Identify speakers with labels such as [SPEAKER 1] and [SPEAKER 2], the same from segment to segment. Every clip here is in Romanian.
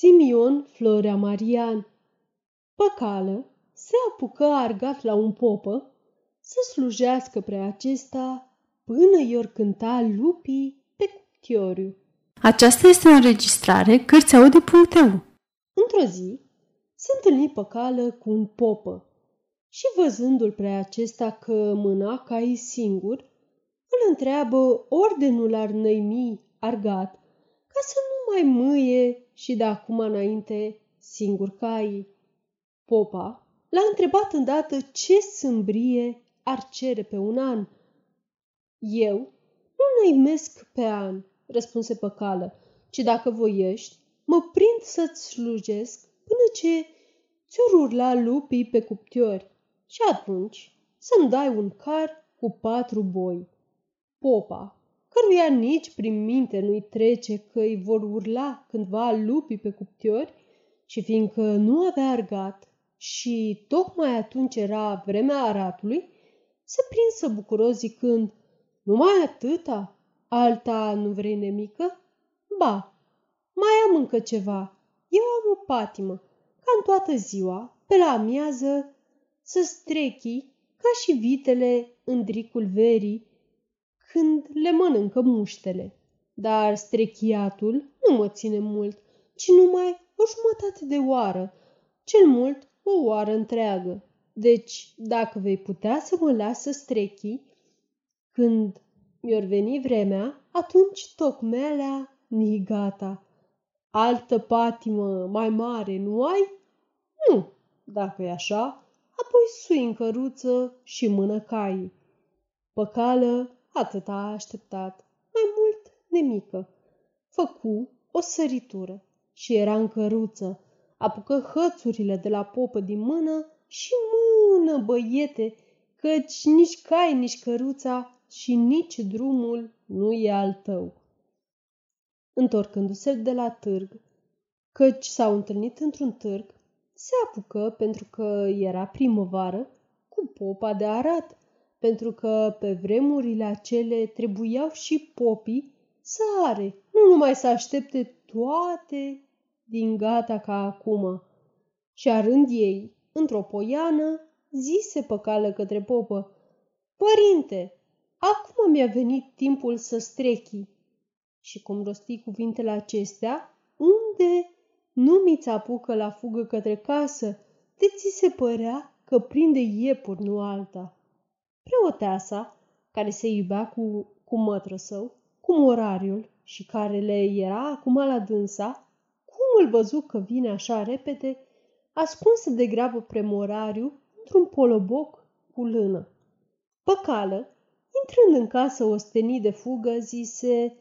[SPEAKER 1] Simion Florea Marian Păcală se apucă argat la un popă să slujească pre acesta până i-or cânta lupii pe cuptioriu.
[SPEAKER 2] Aceasta este o înregistrare Cărțiaude.eu
[SPEAKER 1] Într-o zi se întâlni păcală cu un popă și văzându-l pre acesta că mâna cai singur, îl întreabă ordenul ar năimi argat ca să nu mai mâie și de acum înainte singur caii. Popa l-a întrebat îndată ce sâmbrie ar cere pe un an. Eu nu năimesc pe an, răspunse păcală, ci dacă voiești, mă prind să-ți slujesc până ce ți-or urla lupii pe cuptiori și atunci să-mi dai un car cu patru boi. Popa, căruia nici prin minte nu-i trece că îi vor urla cândva lupii pe cuptiori, și fiindcă nu avea argat și tocmai atunci era vremea aratului, se prinsă bucuros zicând, numai atâta? Alta nu vrei nemică? Ba, mai am încă ceva. Eu am o patimă, ca în toată ziua, pe la amiază, să strechi ca și vitele în dricul verii, când le mănâncă muștele. Dar strechiatul nu mă ține mult, ci numai o jumătate de oară, cel mult o oară întreagă. Deci, dacă vei putea să mă las să strechi, când mi-or veni vremea, atunci tocmelea ni gata. Altă patimă mai mare nu ai? Nu, dacă e așa, apoi sui în căruță și mână caii. Păcală atâta a așteptat, mai mult nemică. Făcu o săritură și era în căruță, apucă hățurile de la popă din mână și mână băiete, căci nici cai, nici căruța și nici drumul nu e al tău. Întorcându-se de la târg, căci s-au întâlnit într-un târg, se apucă, pentru că era primăvară, cu popa de arat, pentru că pe vremurile acele trebuiau și popii să are, nu numai să aștepte toate din gata ca acum. Și arând ei, într-o poiană, zise păcală către popă, Părinte, acum mi-a venit timpul să strechi. Și cum rosti cuvintele acestea, unde nu mi-ți apucă la fugă către casă, de ți se părea că prinde iepuri, nu alta. Preoteasa, care se iubea cu, cu mătră său, cu morariul și care le era acum la dânsa, cum îl văzu că vine așa repede, ascunse de grabă premorariu într-un poloboc cu lână. Păcală, intrând în casă ostenit de fugă, zise,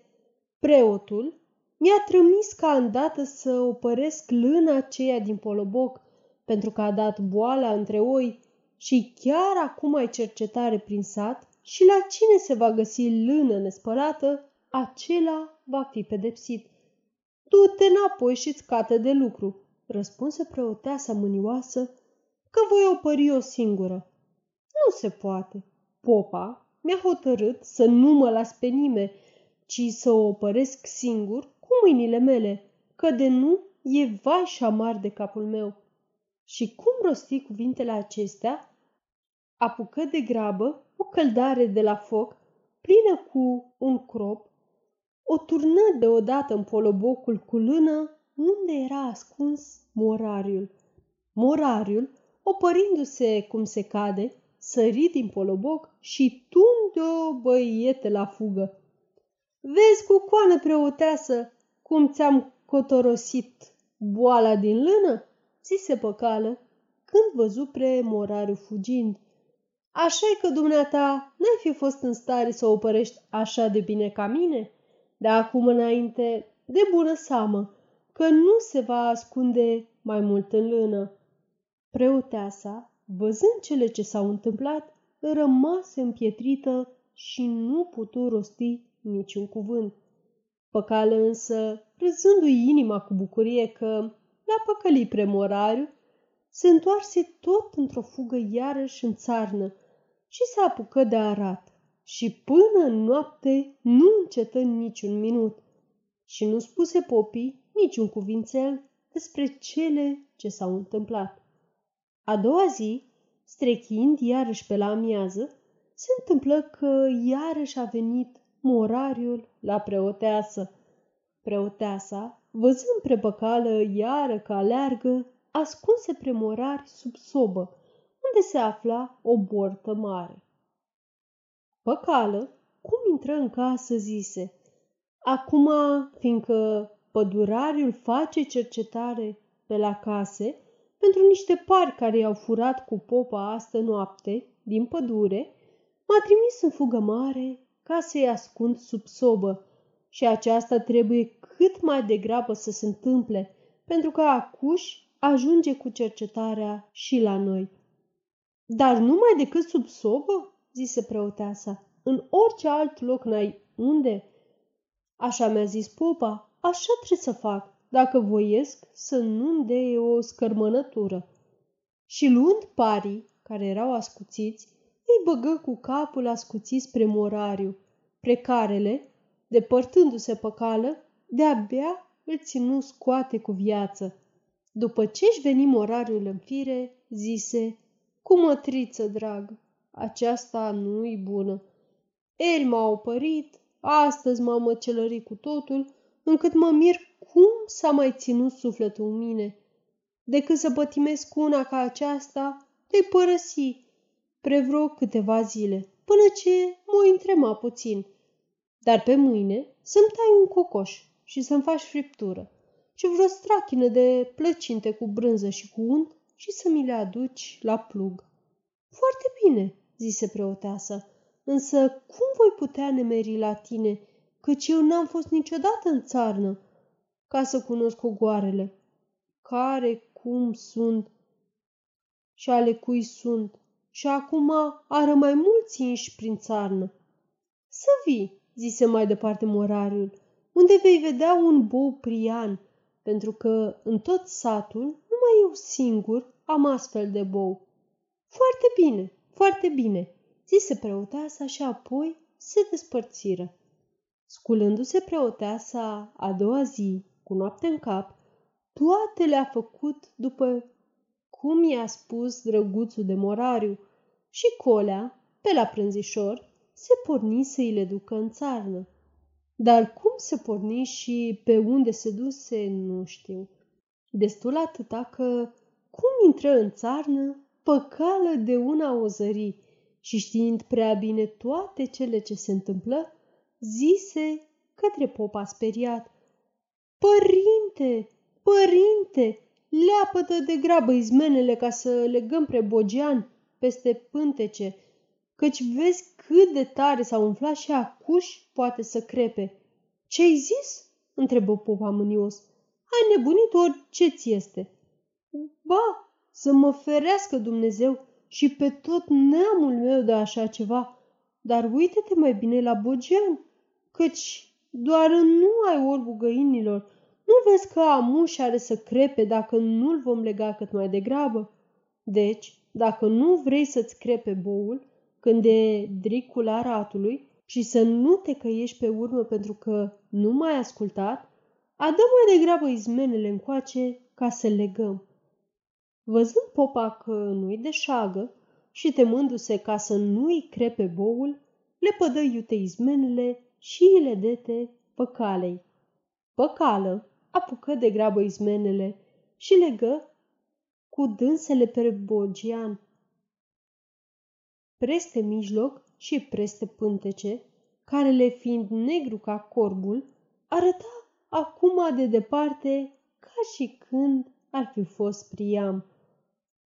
[SPEAKER 1] preotul mi-a trămis ca îndată să opăresc lâna aceea din poloboc, pentru că a dat boala între oi și chiar acum ai cercetare prin sat și la cine se va găsi lână nespălată, acela va fi pedepsit. Du-te înapoi și scată de lucru, răspunse preoteasa mânioasă, că voi opări o singură. Nu se poate. Popa mi-a hotărât să nu mă las pe nimeni, ci să o opăresc singur cu mâinile mele, că de nu e vai și amar de capul meu. Și cum rosti cuvintele acestea, apucă de grabă o căldare de la foc, plină cu un crop, o turnă deodată în polobocul cu lână unde era ascuns morariul. Morariul, opărindu-se cum se cade, sări din poloboc și tunde o băiete la fugă. Vezi cu coană preoteasă cum ți-am cotorosit boala din lână? Ți se păcală când văzu pre morariu fugind. Așa e că dumneata n-ai fi fost în stare să o opărești așa de bine ca mine? De acum înainte, de bună seamă, că nu se va ascunde mai mult în lână. Preoteasa, văzând cele ce s-au întâmplat, rămase împietrită și nu putu rosti niciun cuvânt. Păcală însă, râzându-i inima cu bucurie că la păcăli premorariu, se întoarse tot într-o fugă iarăși în țarnă și se apucă de arat. Și până în noapte nu încetă niciun minut. Și nu spuse popii niciun cuvințel despre cele ce s-au întâmplat. A doua zi, strechind iarăși pe la amiază, se întâmplă că iarăși a venit morariul la preoteasă. Preoteasa, văzând prepăcală iară că aleargă, ascunse premorari sub sobă, unde se afla o bortă mare. Păcală, cum intră în casă, zise, Acum, fiindcă pădurariul face cercetare pe la case pentru niște pari care i-au furat cu popa astă noapte din pădure, m-a trimis în fugă mare ca să-i ascund sub sobă și aceasta trebuie cât mai degrabă să se întâmple, pentru că acuși ajunge cu cercetarea și la noi. Dar numai decât sub sobă, zise preoteasa, în orice alt loc n-ai unde? Așa mi-a zis popa, așa trebuie să fac, dacă voiesc să nu-mi dee o scărmănătură. Și luând parii, care erau ascuțiți, îi băgă cu capul ascuțit spre morariu, precarele, depărtându-se pe cală, de-abia îl ținu scoate cu viață. După ce-și veni morariul în fire, zise, cu mătriță, drag, aceasta nu-i bună. Eri m-au opărit, astăzi m-am măcelărit cu totul, încât mă mir cum s-a mai ținut sufletul în mine. Decât să pătimesc una ca aceasta, te părăsi pre vreo câteva zile, până ce mă întrema puțin. Dar pe mâine să-mi tai un cocoș și să-mi faci friptură și vreo strachină de plăcinte cu brânză și cu unt și să mi le aduci la plug. Foarte bine, zise preoteasa, însă cum voi putea nemeri la tine, căci eu n-am fost niciodată în țarnă, ca să cunosc ogoarele, care cum sunt și ale cui sunt, și acum ară mai mulți inși prin țarnă. Să vii, zise mai departe morariul, unde vei vedea un bou prian, pentru că în tot satul numai eu singur am astfel de bou. Foarte bine, foarte bine, zise preoteasa și apoi se despărțiră. Sculându-se preoteasa a doua zi, cu noapte în cap, toate le-a făcut după cum i-a spus drăguțul de morariu și colea, pe la prânzișor, se porni să îi le ducă în țarnă. Dar cum se porni și pe unde se duse, nu știu. Destul atâta că, cum intră în țarnă, păcală de una ozării și știind prea bine toate cele ce se întâmplă, zise către popa speriat. Părinte, părinte, leapătă de grabă izmenele ca să legăm Bogian peste pântece, căci vezi cât de tare s-a umflat și acuși poate să crepe. Ce-ai zis?" întrebă popa mânios. Ai nebunit ori ce ți este?" Ba, să mă ferească Dumnezeu și pe tot neamul meu de așa ceva, dar uite-te mai bine la Bogian, căci doar nu ai orbul găinilor. Nu vezi că amuș are să crepe dacă nu-l vom lega cât mai degrabă? Deci, dacă nu vrei să-ți crepe boul, când e dricul aratului, și să nu te căiești pe urmă pentru că nu mai ai ascultat, adă mai degrabă izmenele încoace ca să legăm. Văzând popa că nu-i de șagă și temându-se ca să nu-i crepe boul, le pădă iute izmenele și le dete păcalei. Păcală apucă de grabă izmenele și legă cu dânsele pe Bogian. Preste mijloc și preste pântece, care le fiind negru ca corbul, arăta acum de departe ca și când ar fi fost Priam.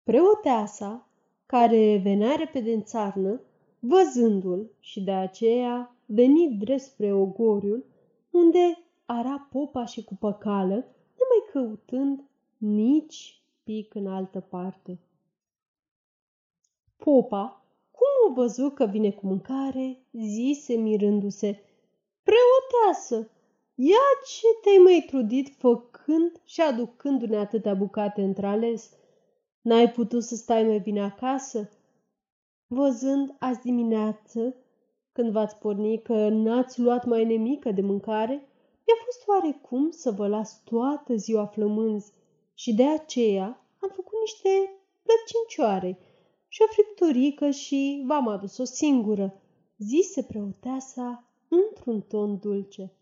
[SPEAKER 1] Preoteasa, care venea repede în țarnă, văzându-l și de aceea veni drept spre ogoriul, unde ara popa și cu păcală, nemai căutând nici pic în altă parte. Popa, cum o văzu că vine cu mâncare, zise mirându-se, Preoteasă, ia ce te-ai mai trudit făcând și aducându-ne atâtea bucate într-ales? N-ai putut să stai mai bine acasă? Văzând azi dimineață, când v-ați porni că n-ați luat mai nemică de mâncare, mi-a fost oarecum să vă las toată ziua flămânzi și de aceea am făcut niște plăcincioare și o fripturică și v-am adus-o singură, zise preoteasa într-un ton dulce.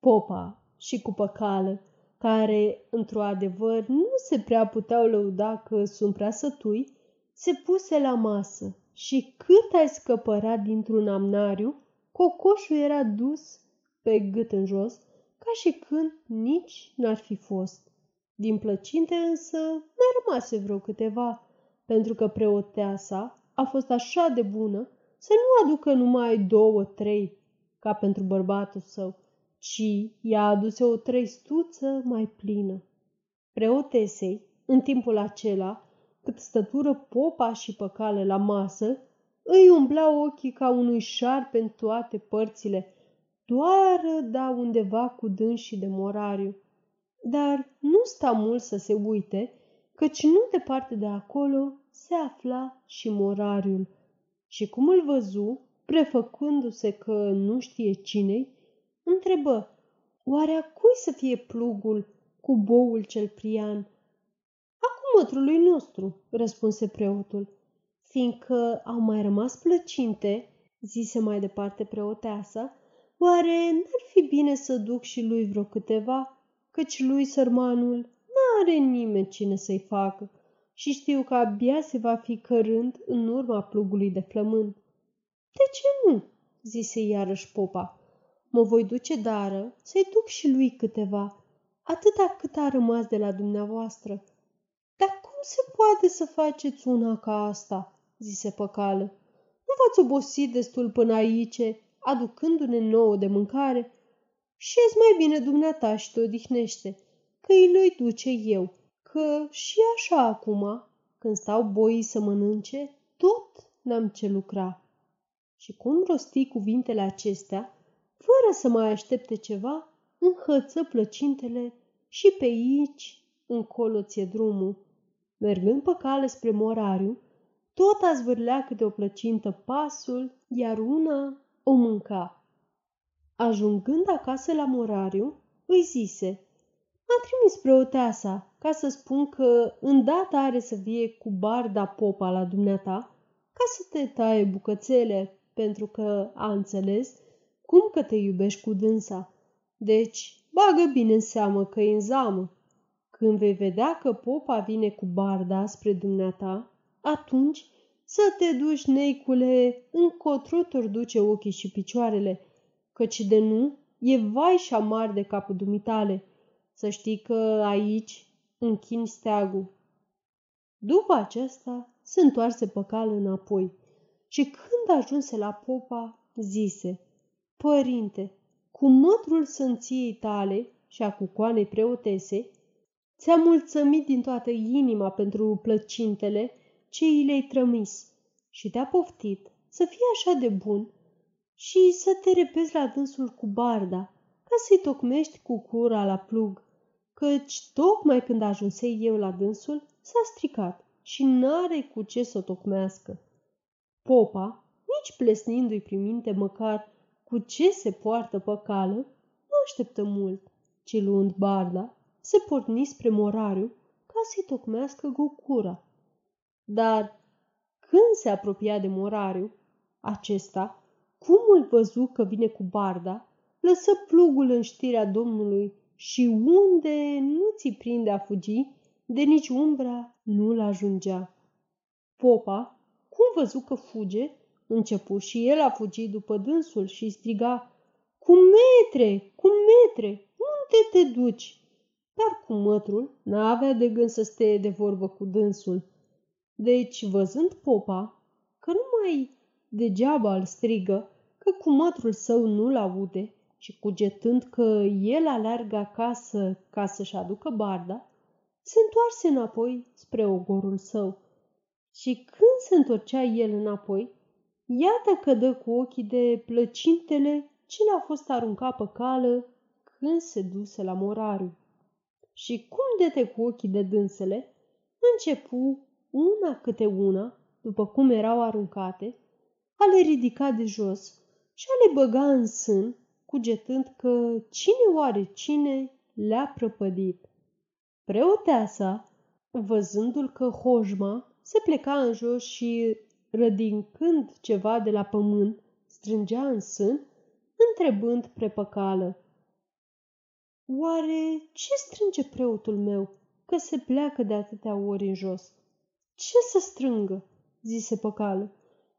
[SPEAKER 1] Popa și cu păcală, care, într-o adevăr, nu se prea puteau lăuda că sunt prea sătui, se puse la masă și cât ai scăpărat dintr-un amnariu, cocoșul era dus pe gât în jos, ca și când nici n-ar fi fost. Din plăcinte însă mai rămase vreo câteva, pentru că preoteasa a fost așa de bună să nu aducă numai două, trei, ca pentru bărbatul său, ci i-a adus o trăistuță mai plină. Preotesei, în timpul acela, cât stătură popa și păcale la masă, îi umbla ochii ca unui șarpe în toate părțile, doar da undeva cu dânsii de morariu. Dar nu sta mult să se uite, căci nu departe de acolo se afla și morariul. Și cum îl văzu, prefăcându-se că nu știe cine întrebă, oare a cui să fie plugul cu boul cel prian? Acum mătrului nostru, răspunse preotul, fiindcă au mai rămas plăcinte, zise mai departe preoteasa, oare n-ar fi bine să duc și lui vreo câteva, căci lui sărmanul n-are nimeni cine să-i facă și știu că abia se va fi cărând în urma plugului de flământ. De ce nu? zise iarăși popa. Mă voi duce dară să-i duc și lui câteva, atâta cât a rămas de la dumneavoastră. Dar cum se poate să faceți una ca asta? zise păcală. Nu v-ați obosit destul până aici, aducându-ne nouă de mâncare? și mai bine dumneata și te odihnește, că îi lui duce eu, că și așa acum, când stau boii să mănânce, tot n-am ce lucra. Și cum rosti cuvintele acestea, fără să mai aștepte ceva, înhăță plăcintele și pe aici încolo ție drumul. Mergând pe cale spre morariu, tot a zvârlea câte o plăcintă pasul, iar una o mânca. Ajungând acasă la morariu, îi zise, M-a trimis preoteasa ca să spun că îndată are să vie cu barda popa la dumneata ca să te taie bucățele, pentru că a înțeles cum că te iubești cu dânsa. Deci, bagă bine în seamă că e în zamă. Când vei vedea că popa vine cu barda spre dumneata, atunci să te duci, neicule, încotro duce ochii și picioarele, căci de nu e vai și amar de capul dumitale. Să știi că aici închin steagul. După aceasta se întoarse pe cale înapoi și când ajunse la popa, zise, Părinte, cu mătrul sânției tale și a cucoanei preotese, ți-am mulțumit din toată inima pentru plăcintele ce i le-ai trămis și te-a poftit să fii așa de bun și să te repezi la dânsul cu barda, ca să-i tocmești cu cura la plug, căci tocmai când ajunsei eu la dânsul, s-a stricat și n-are cu ce să o tocmească. Popa, nici plesnindu-i prin minte măcar cu ce se poartă pe cală, nu așteptă mult, ci luând barda, se porni spre morariu ca să-i tocmească gocura. Dar când se apropia de morariu, acesta, cum îl văzu că vine cu barda, lăsă plugul în știrea Domnului și unde nu ți prinde a fugi, de nici umbra nu-l ajungea. Popa, cum văzu că fuge, începu și el a fugi după dânsul și striga, Cu metre, cu metre, unde te duci? Dar cu mătrul n-avea de gând să stea de vorbă cu dânsul. Deci, văzând popa, că nu mai degeaba îl strigă, că cu mătrul său nu-l aude și cugetând că el aleargă acasă ca să-și aducă barda, se întoarse înapoi spre ogorul său. Și când se întorcea el înapoi, iată că dă cu ochii de plăcintele ce le-a fost aruncat pe cală când se duse la morariu. Și cum dete cu ochii de dânsele, începu una câte una, după cum erau aruncate, a le ridica de jos și a le băga în sân, cugetând că cine oare cine le-a prăpădit. Preoteasa, văzându-l că hojma se pleca în jos și, rădincând ceva de la pământ, strângea în sân, întrebând prepăcală. Oare ce strânge preotul meu, că se pleacă de atâtea ori în jos? Ce să strângă? zise păcală.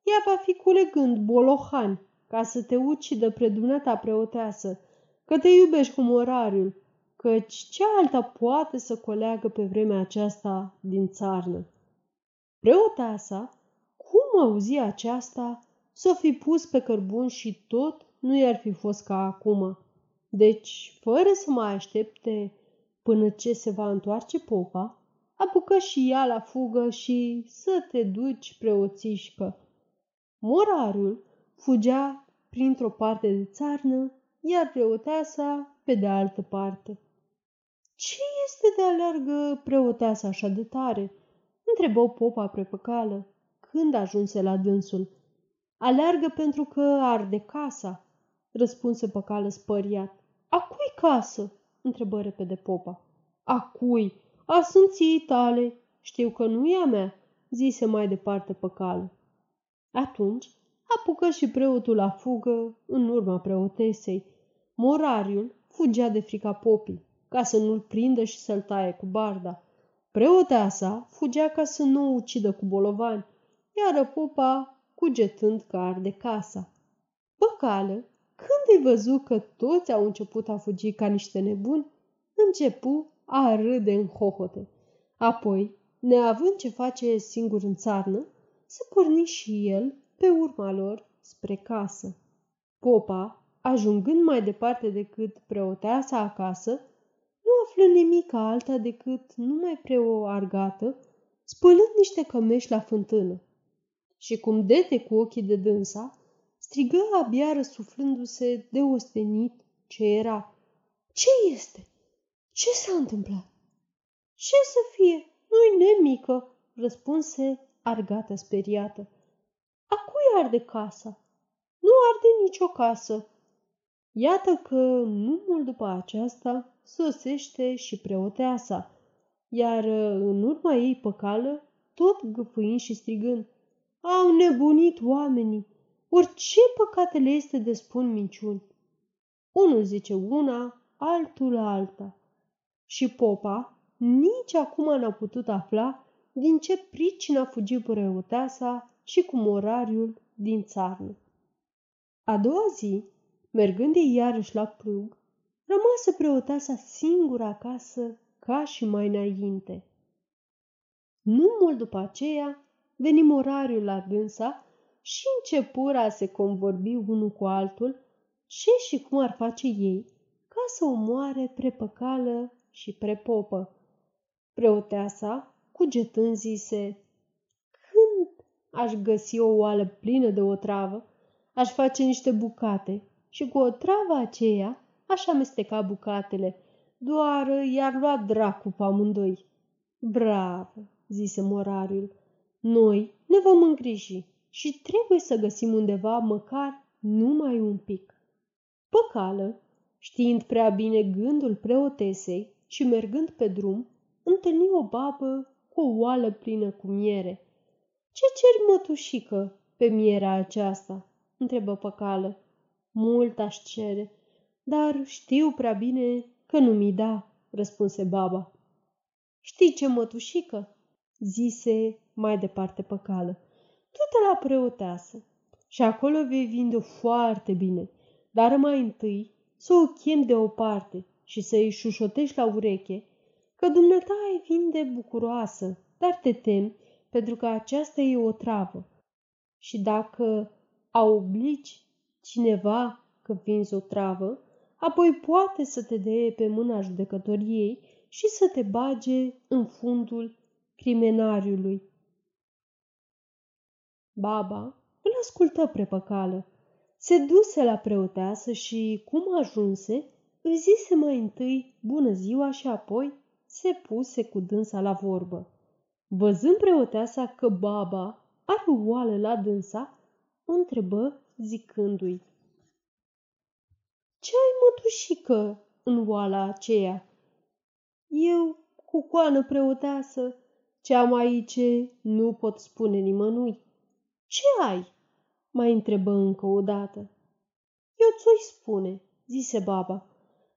[SPEAKER 1] Ea va fi culegând bolohani ca să te ucidă pre dumneata preoteasă, că te iubești cu morariul, căci ce alta poate să coleagă pe vremea aceasta din țarnă? Preoteasa, cum auzi aceasta, s-o fi pus pe cărbun și tot nu i-ar fi fost ca acum. Deci, fără să mai aștepte până ce se va întoarce popa, apucă și ea la fugă și să te duci preoțișcă. Morarul fugea printr-o parte de țarnă, iar preoteasa pe de altă parte. Ce este de alergă preoteasa așa de tare?" întrebă popa prepăcală când ajunse la dânsul. Aleargă pentru că arde casa, răspunse păcală spăriat. A cui casă? întrebă repede popa. A cui? A sânții tale. Știu că nu e a mea, zise mai departe păcală. Atunci apucă și preotul la fugă în urma preotesei. Morariul fugea de frica popii, ca să nu-l prindă și să-l taie cu barda. Preoteasa fugea ca să nu o ucidă cu bolovani, iar popa cugetând că arde casa. Păcală, când îi văzu că toți au început a fugi ca niște nebuni, începu a râde în hohote. Apoi, neavând ce face singur în țarnă, se porni și el pe urma lor spre casă. Popa, ajungând mai departe decât preoteasa acasă, nu află nimic alta decât numai preo argată, spălând niște cămeși la fântână. Și cum dete cu ochii de dânsa, strigă abia răsuflându-se de ostenit ce era. Ce este? Ce s-a întâmplat? Ce să fie? Nu-i nemică, răspunse argata speriată. A cui arde casa? Nu arde nicio casă. Iată că, nu mult după aceasta, sosește și preoteasa, iar în urma ei păcală, tot gâfâind și strigând, au nebunit oamenii, orice păcate le este de spun minciuni. Unul zice una, altul alta. Și popa nici acum n-a putut afla din ce pricină a fugit preoteasa și cu morariul din țarnă. A doua zi, mergând ei iarăși la plug, rămase preoteasa singură acasă ca și mai înainte. Nu mult după aceea, veni morariul la dânsa și începură a se convorbi unul cu altul ce și cum ar face ei ca să omoare prepăcală și prepopă. Preoteasa, cugetând, zise, Când aș găsi o oală plină de otravă, aș face niște bucate și cu otrava aceea aș amesteca bucatele, doar i-ar lua dracu pe amândoi. Bravo, zise morariul, noi ne vom îngriji și trebuie să găsim undeva măcar numai un pic. Păcală, știind prea bine gândul preotesei și mergând pe drum, întâlni o babă cu o oală plină cu miere. Ce ceri, mătușică, pe mierea aceasta?" întrebă păcală. Mult aș cere, dar știu prea bine că nu mi da, răspunse baba. Știi ce, mătușică? zise mai departe păcală du-te la preoteasă și acolo vei vinde foarte bine, dar mai întâi să o chem deoparte și să-i șușotești la ureche că dumneata ai vinde bucuroasă, dar te temi pentru că aceasta e o travă. Și dacă a obligi cineva că vinzi o travă, apoi poate să te dee pe mâna judecătoriei și să te bage în fundul crimenariului. Baba îl ascultă prepăcală. Se duse la preoteasă și, cum ajunse, îi zise mai întâi bună ziua și apoi se puse cu dânsa la vorbă. Văzând preoteasa că baba are o oală la dânsa, o întrebă zicându-i. Ce ai, mătușică, în oala aceea? Eu cu cu coană preoteasă, ce am aici nu pot spune nimănui. Ce ai? mai întrebă încă o dată. Eu ți-o spune, zise baba,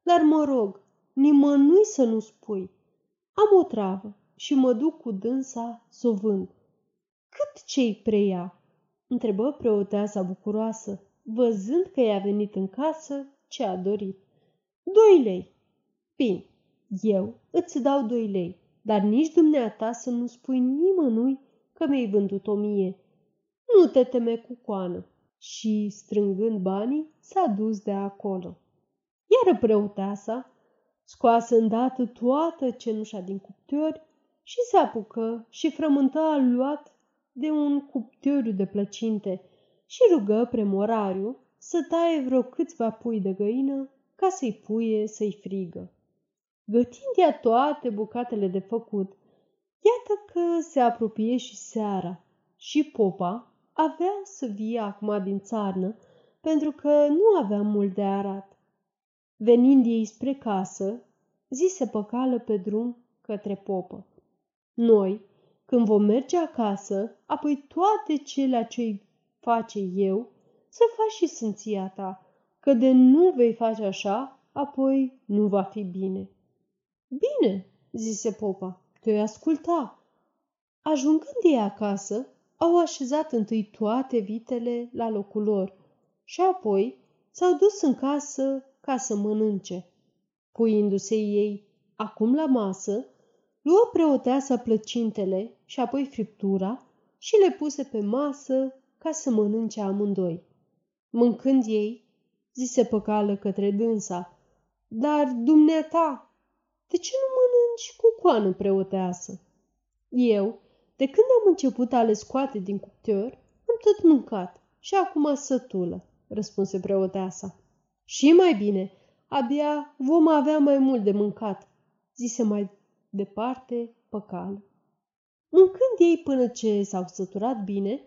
[SPEAKER 1] dar mă rog, nimănui să nu spui. Am o travă și mă duc cu dânsa să o vând. Cât ce-i preia? întrebă preoteasa bucuroasă, văzând că i-a venit în casă ce a dorit. Doi lei. Bine, eu îți dau doi lei, dar nici dumneata să nu spui nimănui că mi-ai vândut o mie. Nu te teme cu coană. Și, strângând banii, s-a dus de acolo. Iar preoteasa scoase îndată toată cenușa din cuptori și se apucă și frământă aluat de un cuptoriu de plăcinte și rugă premorariu să taie vreo câțiva pui de găină ca să-i puie să-i frigă. Gătind ea toate bucatele de făcut, iată că se apropie și seara și popa avea să vie acum din țarnă pentru că nu avea mult de arat. Venind ei spre casă, zise păcală pe drum către popă. Noi, când vom merge acasă, apoi toate cele ce face eu, să faci și sânția ta, că de nu vei face așa, apoi nu va fi bine. Bine, zise popa, te asculta. Ajungând ei acasă, au așezat întâi toate vitele la locul lor și apoi s-au dus în casă ca să mănânce. Puindu-se ei acum la masă, luă preoteasa plăcintele și apoi friptura și le puse pe masă ca să mănânce amândoi. Mâncând ei, zise păcală către dânsa, dar dumneata, de ce nu mănânci cu coană preoteasă? Eu, de când am început a le scoate din cuptor, am tot mâncat și acum sătulă, răspunse preoteasa. Și mai bine, abia vom avea mai mult de mâncat, zise mai departe păcal. Mâncând ei până ce s-au săturat bine,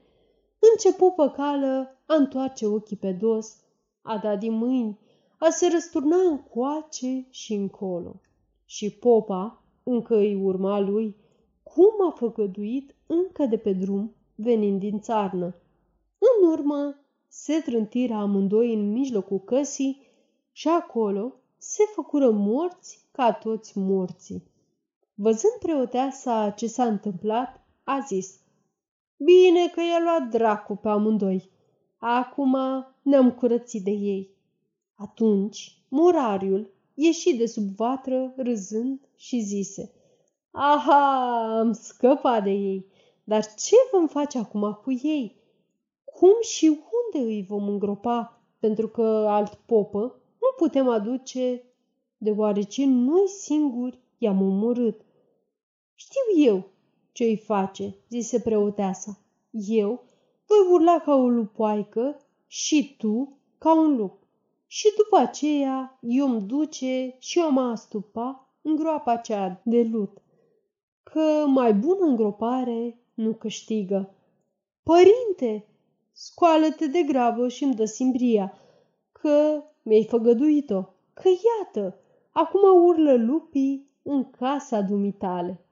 [SPEAKER 1] începu păcală a întoarce ochii pe dos, a da din mâini, a se răsturna încoace și încolo. Și popa încă îi urma lui, cum a făgăduit încă de pe drum, venind din țarnă. În urmă se trântiră amândoi în mijlocul căsii și acolo se făcură morți ca toți morții. Văzând preoteasa ce s-a întâmplat, a zis, Bine că i-a luat dracu pe amândoi. Acum ne-am curățit de ei. Atunci, morariul ieși de sub vatră râzând și zise, Aha, am scăpat de ei, dar ce vom face acum cu ei? Cum și unde îi vom îngropa? Pentru că alt popă nu putem aduce, deoarece noi singuri i-am omorât. Știu eu ce îi face, zise preoteasa. Eu voi urla ca o lupoaică și tu ca un lup. Și după aceea eu îmi duce și eu mă astupa în groapa aceea de lut, că mai bună îngropare nu câștigă. Părinte, scoală-te de grabă și îmi dă simbria, că mi-ai făgăduit-o, că iată, acum urlă lupii în casa dumitale.